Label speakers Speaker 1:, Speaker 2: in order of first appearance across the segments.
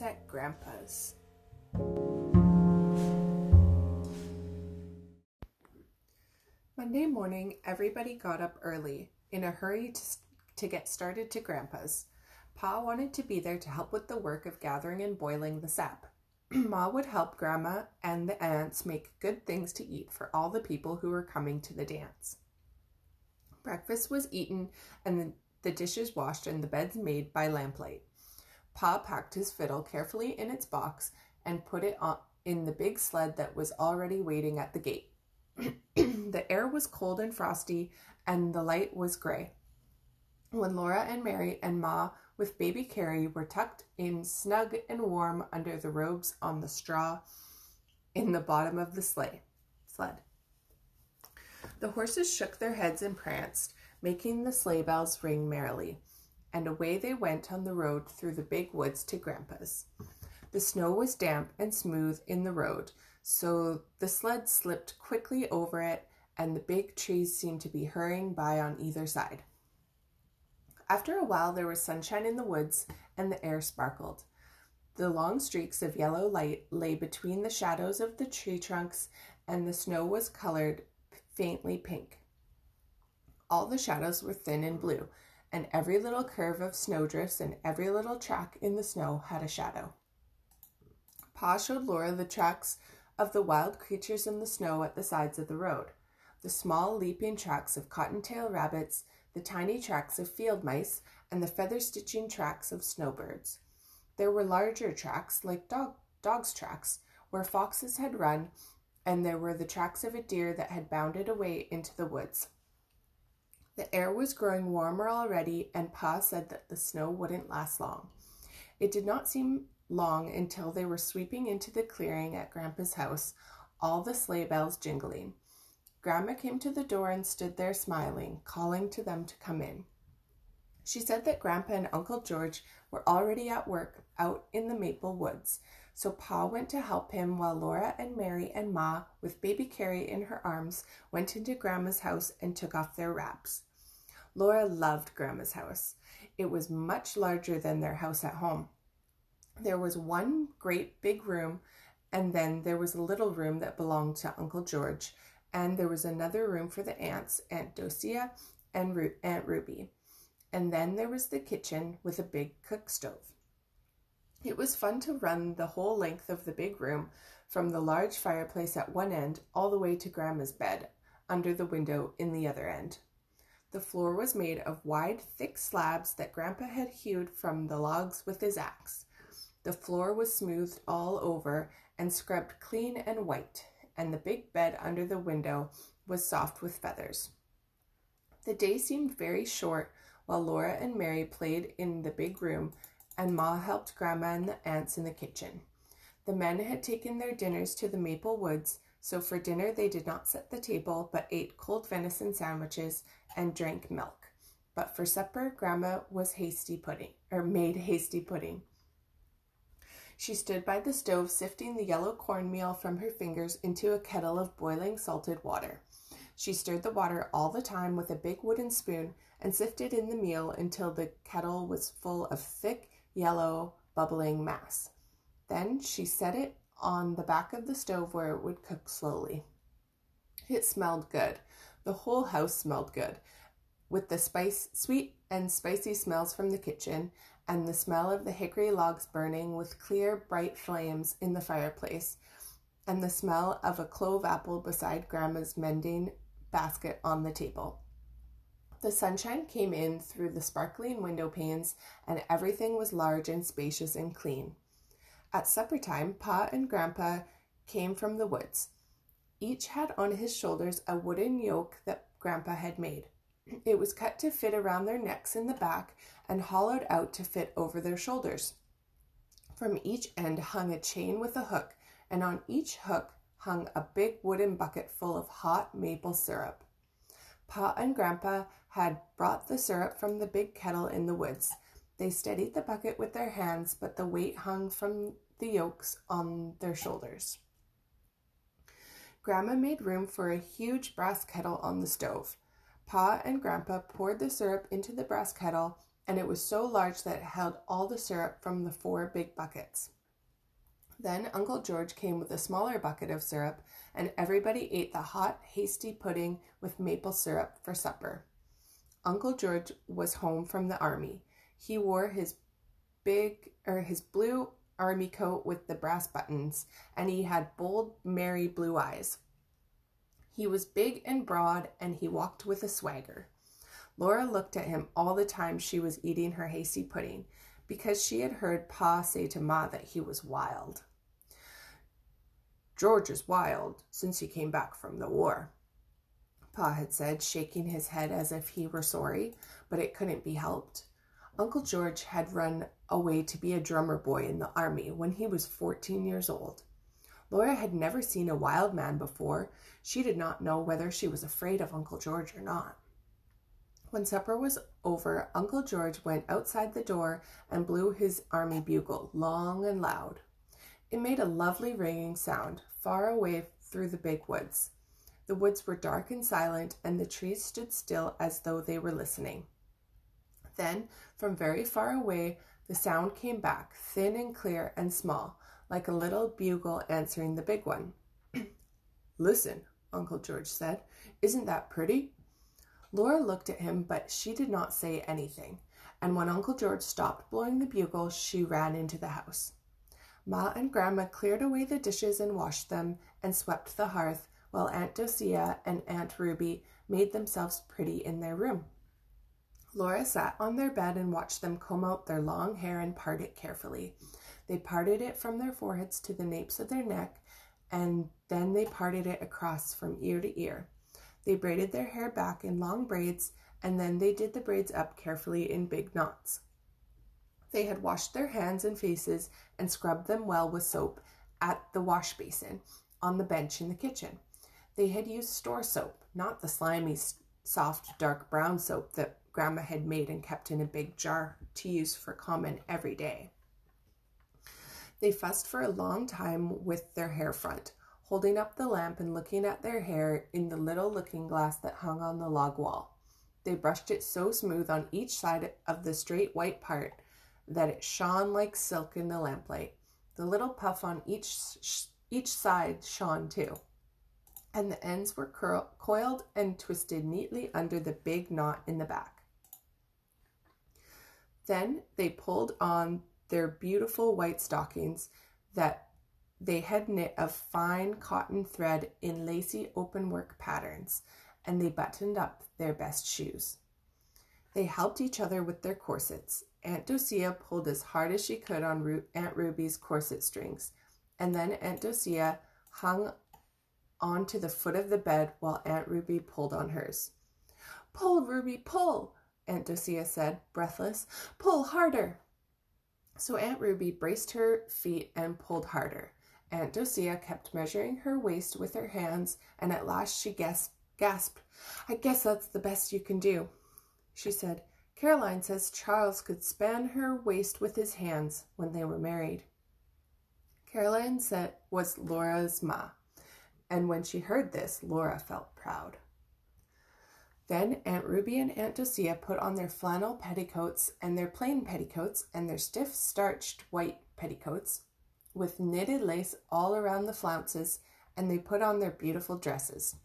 Speaker 1: At Grandpa's. Monday morning, everybody got up early, in a hurry to, to get started to Grandpa's. Pa wanted to be there to help with the work of gathering and boiling the sap. Ma would help Grandma and the aunts make good things to eat for all the people who were coming to the dance. Breakfast was eaten and the, the dishes washed and the beds made by lamplight. Pa packed his fiddle carefully in its box and put it on, in the big sled that was already waiting at the gate. the air was cold and frosty, and the light was gray. When Laura and Mary and Ma with baby Carrie were tucked in snug and warm under the robes on the straw in the bottom of the sleigh sled. The horses shook their heads and pranced, making the sleigh bells ring merrily, and away they went on the road through the big woods to Grandpa's. The snow was damp and smooth in the road, so the sled slipped quickly over it, and the big trees seemed to be hurrying by on either side. After a while, there was sunshine in the woods, and the air sparkled. The long streaks of yellow light lay between the shadows of the tree trunks, and the snow was colored faintly pink. All the shadows were thin and blue, and every little curve of snowdrifts and every little track in the snow had a shadow. Pa showed Laura the tracks of the wild creatures in the snow at the sides of the road the small leaping tracks of cottontail rabbits the tiny tracks of field mice, and the feather stitching tracks of snowbirds. There were larger tracks, like dog, dogs' tracks, where foxes had run, and there were the tracks of a deer that had bounded away into the woods. The air was growing warmer already, and Pa said that the snow wouldn't last long. It did not seem long until they were sweeping into the clearing at Grandpa's house, all the sleigh bells jingling. Grandma came to the door and stood there smiling, calling to them to come in. She said that Grandpa and Uncle George were already at work out in the maple woods, so Pa went to help him while Laura and Mary and Ma, with baby Carrie in her arms, went into Grandma's house and took off their wraps. Laura loved Grandma's house. It was much larger than their house at home. There was one great big room, and then there was a little room that belonged to Uncle George, and there was another room for the aunts, Aunt Docia and Ru- Aunt Ruby. And then there was the kitchen with a big cook stove. It was fun to run the whole length of the big room from the large fireplace at one end all the way to Grandma's bed under the window in the other end. The floor was made of wide, thick slabs that Grandpa had hewed from the logs with his axe. The floor was smoothed all over and scrubbed clean and white, and the big bed under the window was soft with feathers. The day seemed very short while Laura and Mary played in the big room and Ma helped Grandma and the aunts in the kitchen. The men had taken their dinners to the maple woods, so for dinner they did not set the table but ate cold venison sandwiches and drank milk. But for supper, Grandma was hasty pudding, or made hasty pudding. She stood by the stove sifting the yellow cornmeal from her fingers into a kettle of boiling salted water. She stirred the water all the time with a big wooden spoon and sifted in the meal until the kettle was full of thick, yellow, bubbling mass. Then she set it on the back of the stove where it would cook slowly. It smelled good. The whole house smelled good, with the spice, sweet and spicy smells from the kitchen and the smell of the hickory logs burning with clear, bright flames in the fireplace, and the smell of a clove apple beside Grandma's mending basket on the table. The sunshine came in through the sparkling window panes, and everything was large and spacious and clean. At supper time, Pa and Grandpa came from the woods. Each had on his shoulders a wooden yoke that Grandpa had made. It was cut to fit around their necks in the back and hollowed out to fit over their shoulders. From each end hung a chain with a hook, and on each hook hung a big wooden bucket full of hot maple syrup. Pa and Grandpa had brought the syrup from the big kettle in the woods. They steadied the bucket with their hands, but the weight hung from the yokes on their shoulders. Grandma made room for a huge brass kettle on the stove. Pa and Grandpa poured the syrup into the brass kettle and it was so large that it held all the syrup from the four big buckets. Then Uncle George came with a smaller bucket of syrup, and everybody ate the hot, hasty pudding with maple syrup for supper. Uncle George was home from the army. He wore his big or his blue army coat with the brass buttons, and he had bold, merry blue eyes. He was big and broad, and he walked with a swagger. Laura looked at him all the time she was eating her hasty pudding because she had heard Pa say to Ma that he was wild. George is wild since he came back from the war, Pa had said, shaking his head as if he were sorry, but it couldn't be helped. Uncle George had run away to be a drummer boy in the army when he was 14 years old. Laura had never seen a wild man before. She did not know whether she was afraid of Uncle George or not. When supper was over, Uncle George went outside the door and blew his army bugle long and loud. It made a lovely ringing sound far away through the big woods. The woods were dark and silent, and the trees stood still as though they were listening. Then, from very far away, the sound came back, thin and clear and small, like a little bugle answering the big one. Listen, Uncle George said. Isn't that pretty? Laura looked at him, but she did not say anything. And when Uncle George stopped blowing the bugle, she ran into the house. Ma and Grandma cleared away the dishes and washed them and swept the hearth, while Aunt Docia and Aunt Ruby made themselves pretty in their room. Laura sat on their bed and watched them comb out their long hair and part it carefully. They parted it from their foreheads to the napes of their neck, and then they parted it across from ear to ear. They braided their hair back in long braids, and then they did the braids up carefully in big knots. They had washed their hands and faces and scrubbed them well with soap at the wash basin on the bench in the kitchen. They had used store soap, not the slimy, soft, dark brown soap that Grandma had made and kept in a big jar to use for common every day. They fussed for a long time with their hair front, holding up the lamp and looking at their hair in the little looking glass that hung on the log wall. They brushed it so smooth on each side of the straight white part that it shone like silk in the lamplight. The little puff on each each side shone too, and the ends were curl, coiled and twisted neatly under the big knot in the back. Then they pulled on their beautiful white stockings that they had knit of fine cotton thread in lacy openwork patterns, and they buttoned up their best shoes. They helped each other with their corsets, Aunt Docia pulled as hard as she could on Ru- Aunt Ruby's corset strings, and then Aunt Docia hung on to the foot of the bed while Aunt Ruby pulled on hers. Pull, Ruby, pull, Aunt Docia said, breathless. Pull harder. So Aunt Ruby braced her feet and pulled harder. Aunt Docia kept measuring her waist with her hands, and at last she gasped, gasped, I guess that's the best you can do. She said, Caroline says Charles could span her waist with his hands when they were married. Caroline said was Laura's ma, and when she heard this, Laura felt proud. Then Aunt Ruby and Aunt Docia put on their flannel petticoats and their plain petticoats and their stiff starched white petticoats with knitted lace all around the flounces, and they put on their beautiful dresses.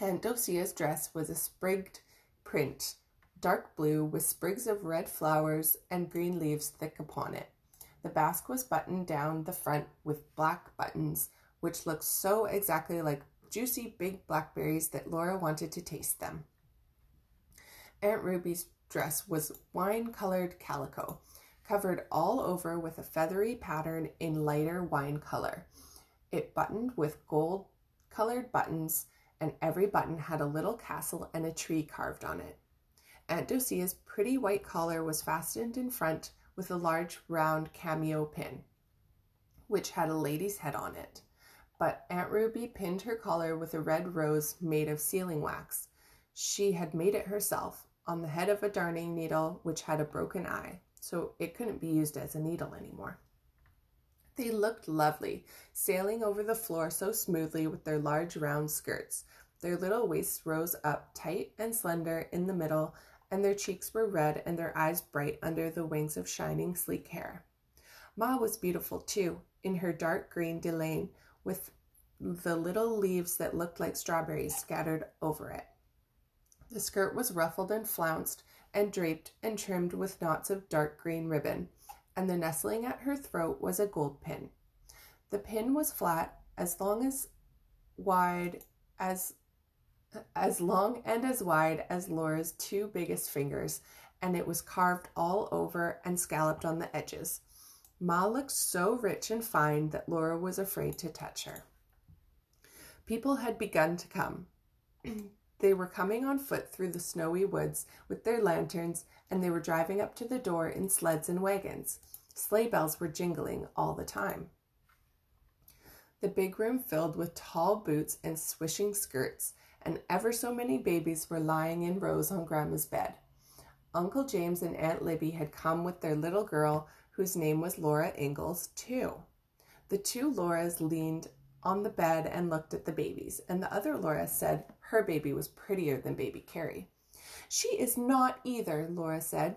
Speaker 1: Aunt Docia's dress was a sprigged print dark blue with sprigs of red flowers and green leaves thick upon it. The basque was buttoned down the front with black buttons, which looked so exactly like juicy big blackberries that Laura wanted to taste them. Aunt Ruby's dress was wine colored calico, covered all over with a feathery pattern in lighter wine color. It buttoned with gold colored buttons, and every button had a little castle and a tree carved on it. Aunt Docia's pretty white collar was fastened in front with a large round cameo pin, which had a lady's head on it. But Aunt Ruby pinned her collar with a red rose made of sealing wax. She had made it herself on the head of a darning needle which had a broken eye, so it couldn't be used as a needle anymore. They looked lovely, sailing over the floor so smoothly with their large round skirts. Their little waists rose up tight and slender in the middle and their cheeks were red and their eyes bright under the wings of shining, sleek hair. Ma was beautiful too, in her dark green delaine with the little leaves that looked like strawberries scattered over it. The skirt was ruffled and flounced and draped and trimmed with knots of dark green ribbon, and the nestling at her throat was a gold pin. The pin was flat, as long as wide as as long and as wide as Laura's two biggest fingers, and it was carved all over and scalloped on the edges. Ma looked so rich and fine that Laura was afraid to touch her. People had begun to come. they were coming on foot through the snowy woods with their lanterns, and they were driving up to the door in sleds and wagons. Sleigh bells were jingling all the time. The big room filled with tall boots and swishing skirts, and ever so many babies were lying in rows on Grandma's bed. Uncle James and Aunt Libby had come with their little girl, whose name was Laura Ingalls, too. The two Lauras leaned on the bed and looked at the babies, and the other Laura said her baby was prettier than baby Carrie. She is not either, Laura said.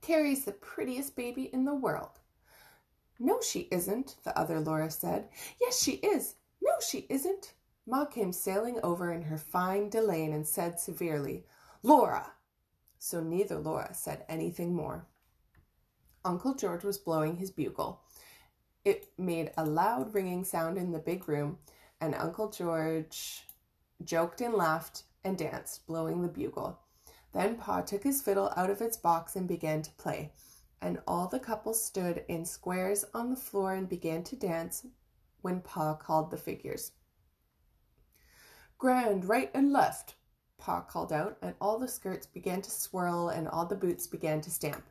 Speaker 1: Carrie's the prettiest baby in the world. No, she isn't, the other Laura said. Yes, she is. No, she isn't. Ma came sailing over in her fine delaine and said severely, Laura! So neither Laura said anything more. Uncle George was blowing his bugle. It made a loud ringing sound in the big room, and Uncle George joked and laughed and danced, blowing the bugle. Then Pa took his fiddle out of its box and began to play, and all the couple stood in squares on the floor and began to dance when Pa called the figures. Grand, right and left, Pa called out, and all the skirts began to swirl and all the boots began to stamp.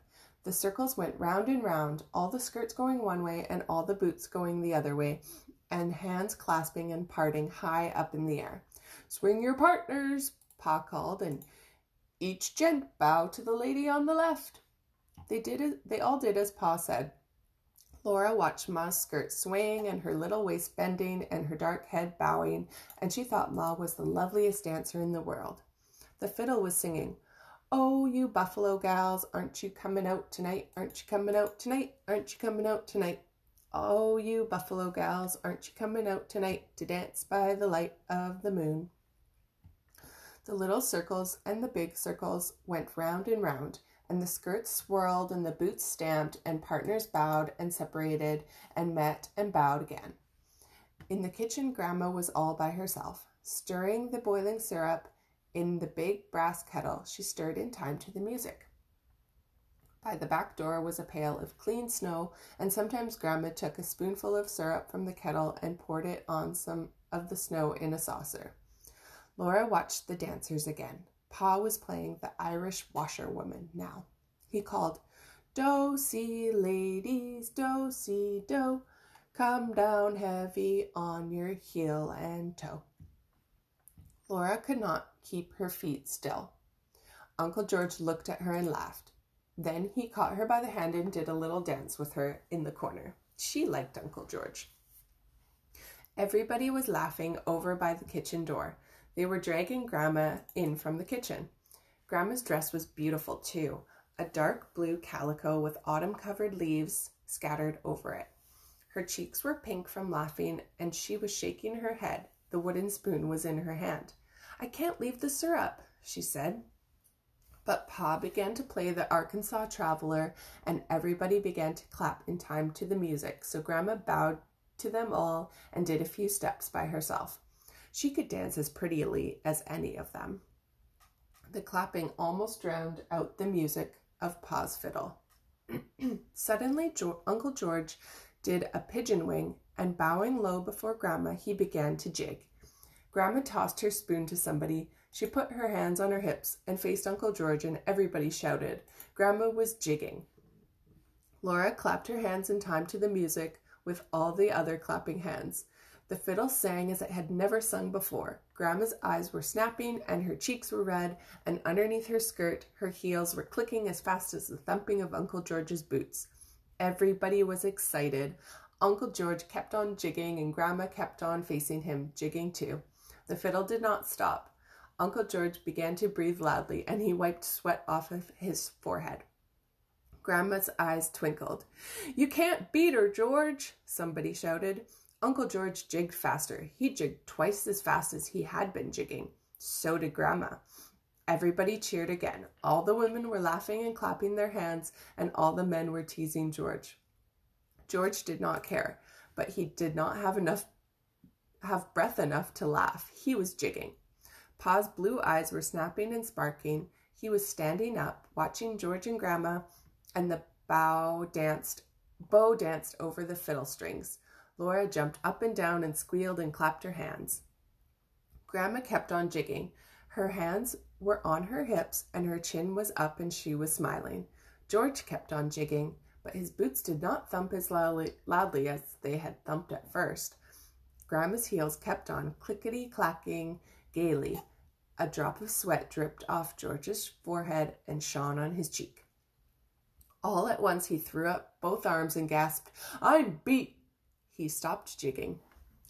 Speaker 1: The circles went round and round, all the skirts going one way and all the boots going the other way, and hands clasping and parting high up in the air. Swing your partners, Pa called, and each gent bow to the lady on the left. They did they all did as Pa said. Laura watched Ma's skirt swaying and her little waist bending and her dark head bowing, and she thought Ma was the loveliest dancer in the world. The fiddle was singing, Oh, you buffalo gals, aren't you coming out tonight? Aren't you coming out tonight? Aren't you coming out tonight? Oh, you buffalo gals, aren't you coming out tonight to dance by the light of the moon? The little circles and the big circles went round and round, and the skirts swirled and the boots stamped, and partners bowed and separated and met and bowed again. In the kitchen, Grandma was all by herself, stirring the boiling syrup in the big brass kettle, she stirred in time to the music. By the back door was a pail of clean snow, and sometimes Grandma took a spoonful of syrup from the kettle and poured it on some of the snow in a saucer. Laura watched the dancers again. Pa was playing the Irish washerwoman now. He called, Do, si, ladies, do, si, do, come down heavy on your heel and toe. Laura could not keep her feet still. Uncle George looked at her and laughed. Then he caught her by the hand and did a little dance with her in the corner. She liked Uncle George. Everybody was laughing over by the kitchen door. They were dragging Grandma in from the kitchen. Grandma's dress was beautiful too, a dark blue calico with autumn covered leaves scattered over it. Her cheeks were pink from laughing, and she was shaking her head. The wooden spoon was in her hand. I can't leave the syrup, she said. But Pa began to play the Arkansas Traveler, and everybody began to clap in time to the music, so Grandma bowed to them all and did a few steps by herself. She could dance as prettily as any of them. The clapping almost drowned out the music of Pa's fiddle. Suddenly, jo- Uncle George did a pigeon wing, and bowing low before Grandma, he began to jig. Grandma tossed her spoon to somebody. She put her hands on her hips and faced Uncle George, and everybody shouted. Grandma was jigging. Laura clapped her hands in time to the music with all the other clapping hands. The fiddle sang as it had never sung before. Grandma's eyes were snapping and her cheeks were red, and underneath her skirt, her heels were clicking as fast as the thumping of Uncle George's boots. Everybody was excited. Uncle George kept on jigging, and Grandma kept on facing him, jigging too. The fiddle did not stop. Uncle George began to breathe loudly and he wiped sweat off of his forehead. Grandma's eyes twinkled. You can't beat her, George, somebody shouted. Uncle George jigged faster. He jigged twice as fast as he had been jigging. So did Grandma. Everybody cheered again. All the women were laughing and clapping their hands, and all the men were teasing George. George did not care, but he did not have enough have breath enough to laugh. He was jigging. Pa's blue eyes were snapping and sparking. He was standing up, watching George and Grandma, and the bow danced bow danced over the fiddle strings. Laura jumped up and down and squealed and clapped her hands. Grandma kept on jigging. Her hands were on her hips and her chin was up and she was smiling. George kept on jigging, but his boots did not thump as loudly, loudly as they had thumped at first. Grandma's heels kept on clickety clacking gaily. A drop of sweat dripped off George's forehead and shone on his cheek. All at once he threw up both arms and gasped, I'm beat! He stopped jigging.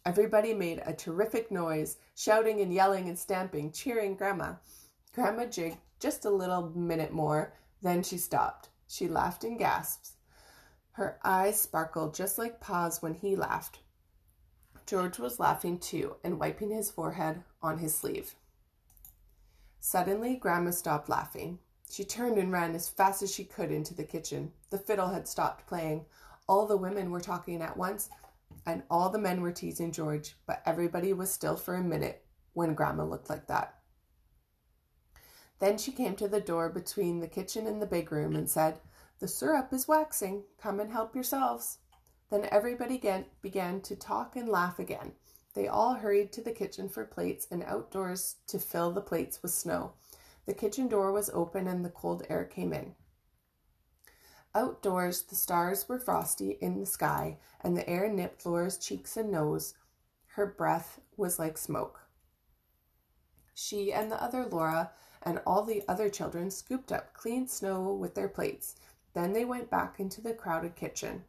Speaker 1: Everybody made a terrific noise, shouting and yelling and stamping, cheering Grandma. Grandma jigged just a little minute more, then she stopped. She laughed in gasps. Her eyes sparkled just like Pa's when he laughed. George was laughing too and wiping his forehead on his sleeve. Suddenly, Grandma stopped laughing. She turned and ran as fast as she could into the kitchen. The fiddle had stopped playing. All the women were talking at once, and all the men were teasing George, but everybody was still for a minute when Grandma looked like that. Then she came to the door between the kitchen and the big room and said, The syrup is waxing. Come and help yourselves. Then everybody began to talk and laugh again. They all hurried to the kitchen for plates and outdoors to fill the plates with snow. The kitchen door was open and the cold air came in. Outdoors, the stars were frosty in the sky, and the air nipped Laura's cheeks and nose. Her breath was like smoke. She and the other Laura and all the other children scooped up clean snow with their plates. Then they went back into the crowded kitchen.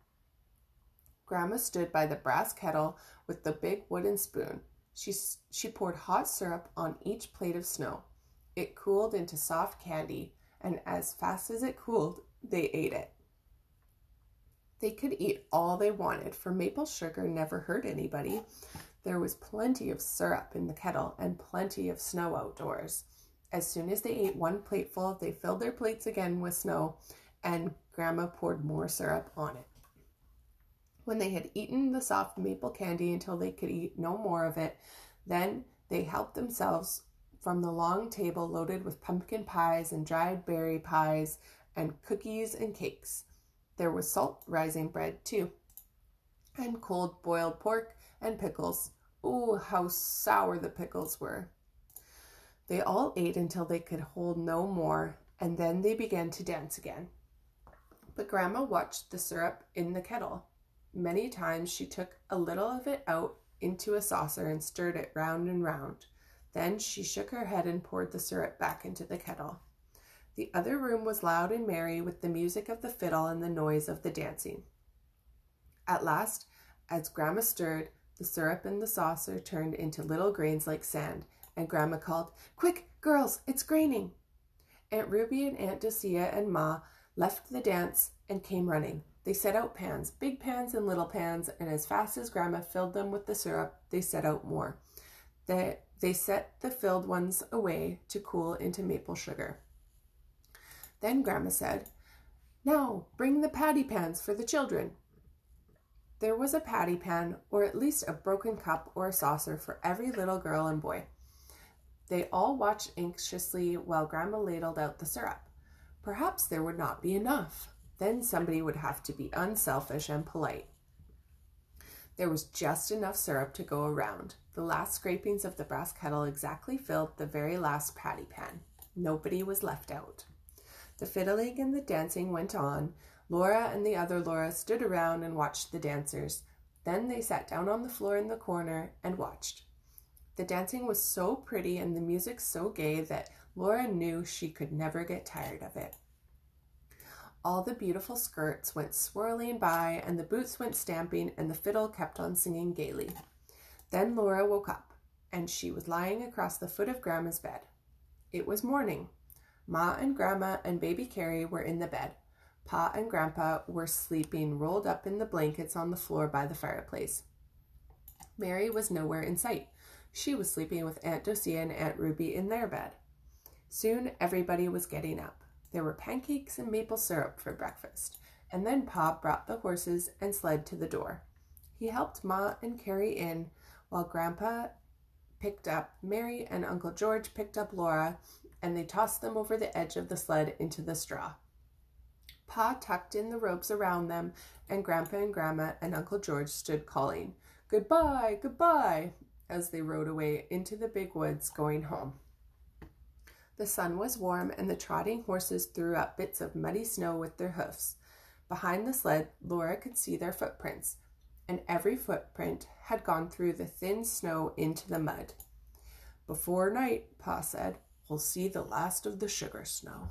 Speaker 1: Grandma stood by the brass kettle with the big wooden spoon. She, she poured hot syrup on each plate of snow. It cooled into soft candy, and as fast as it cooled, they ate it. They could eat all they wanted, for maple sugar never hurt anybody. There was plenty of syrup in the kettle and plenty of snow outdoors. As soon as they ate one plateful, they filled their plates again with snow, and Grandma poured more syrup on it. When they had eaten the soft maple candy until they could eat no more of it, then they helped themselves from the long table loaded with pumpkin pies and dried berry pies and cookies and cakes. There was salt rising bread too, and cold boiled pork and pickles. Oh, how sour the pickles were! They all ate until they could hold no more, and then they began to dance again. But Grandma watched the syrup in the kettle. Many times she took a little of it out into a saucer and stirred it round and round. Then she shook her head and poured the syrup back into the kettle. The other room was loud and merry with the music of the fiddle and the noise of the dancing. At last, as Grandma stirred, the syrup in the saucer turned into little grains like sand, and Grandma called, Quick, girls, it's graining. Aunt Ruby and Aunt Docia and Ma left the dance and came running. They set out pans, big pans and little pans, and as fast as Grandma filled them with the syrup, they set out more. They, they set the filled ones away to cool into maple sugar. Then Grandma said, Now bring the patty pans for the children. There was a patty pan, or at least a broken cup or a saucer for every little girl and boy. They all watched anxiously while Grandma ladled out the syrup. Perhaps there would not be enough. Then somebody would have to be unselfish and polite. There was just enough syrup to go around. The last scrapings of the brass kettle exactly filled the very last patty pan. Nobody was left out. The fiddling and the dancing went on. Laura and the other Laura stood around and watched the dancers. Then they sat down on the floor in the corner and watched. The dancing was so pretty and the music so gay that Laura knew she could never get tired of it. All the beautiful skirts went swirling by, and the boots went stamping, and the fiddle kept on singing gaily. Then Laura woke up, and she was lying across the foot of Grandma's bed. It was morning. Ma and Grandma and baby Carrie were in the bed. Pa and Grandpa were sleeping rolled up in the blankets on the floor by the fireplace. Mary was nowhere in sight. She was sleeping with Aunt Docia and Aunt Ruby in their bed. Soon everybody was getting up. There were pancakes and maple syrup for breakfast, and then Pa brought the horses and sled to the door. He helped Ma and Carrie in while Grandpa picked up Mary and Uncle George picked up Laura, and they tossed them over the edge of the sled into the straw. Pa tucked in the ropes around them, and Grandpa and Grandma and Uncle George stood calling, Goodbye, goodbye, as they rode away into the big woods going home. The sun was warm, and the trotting horses threw up bits of muddy snow with their hoofs. Behind the sled, Laura could see their footprints, and every footprint had gone through the thin snow into the mud. Before night, Pa said, we'll see the last of the sugar snow.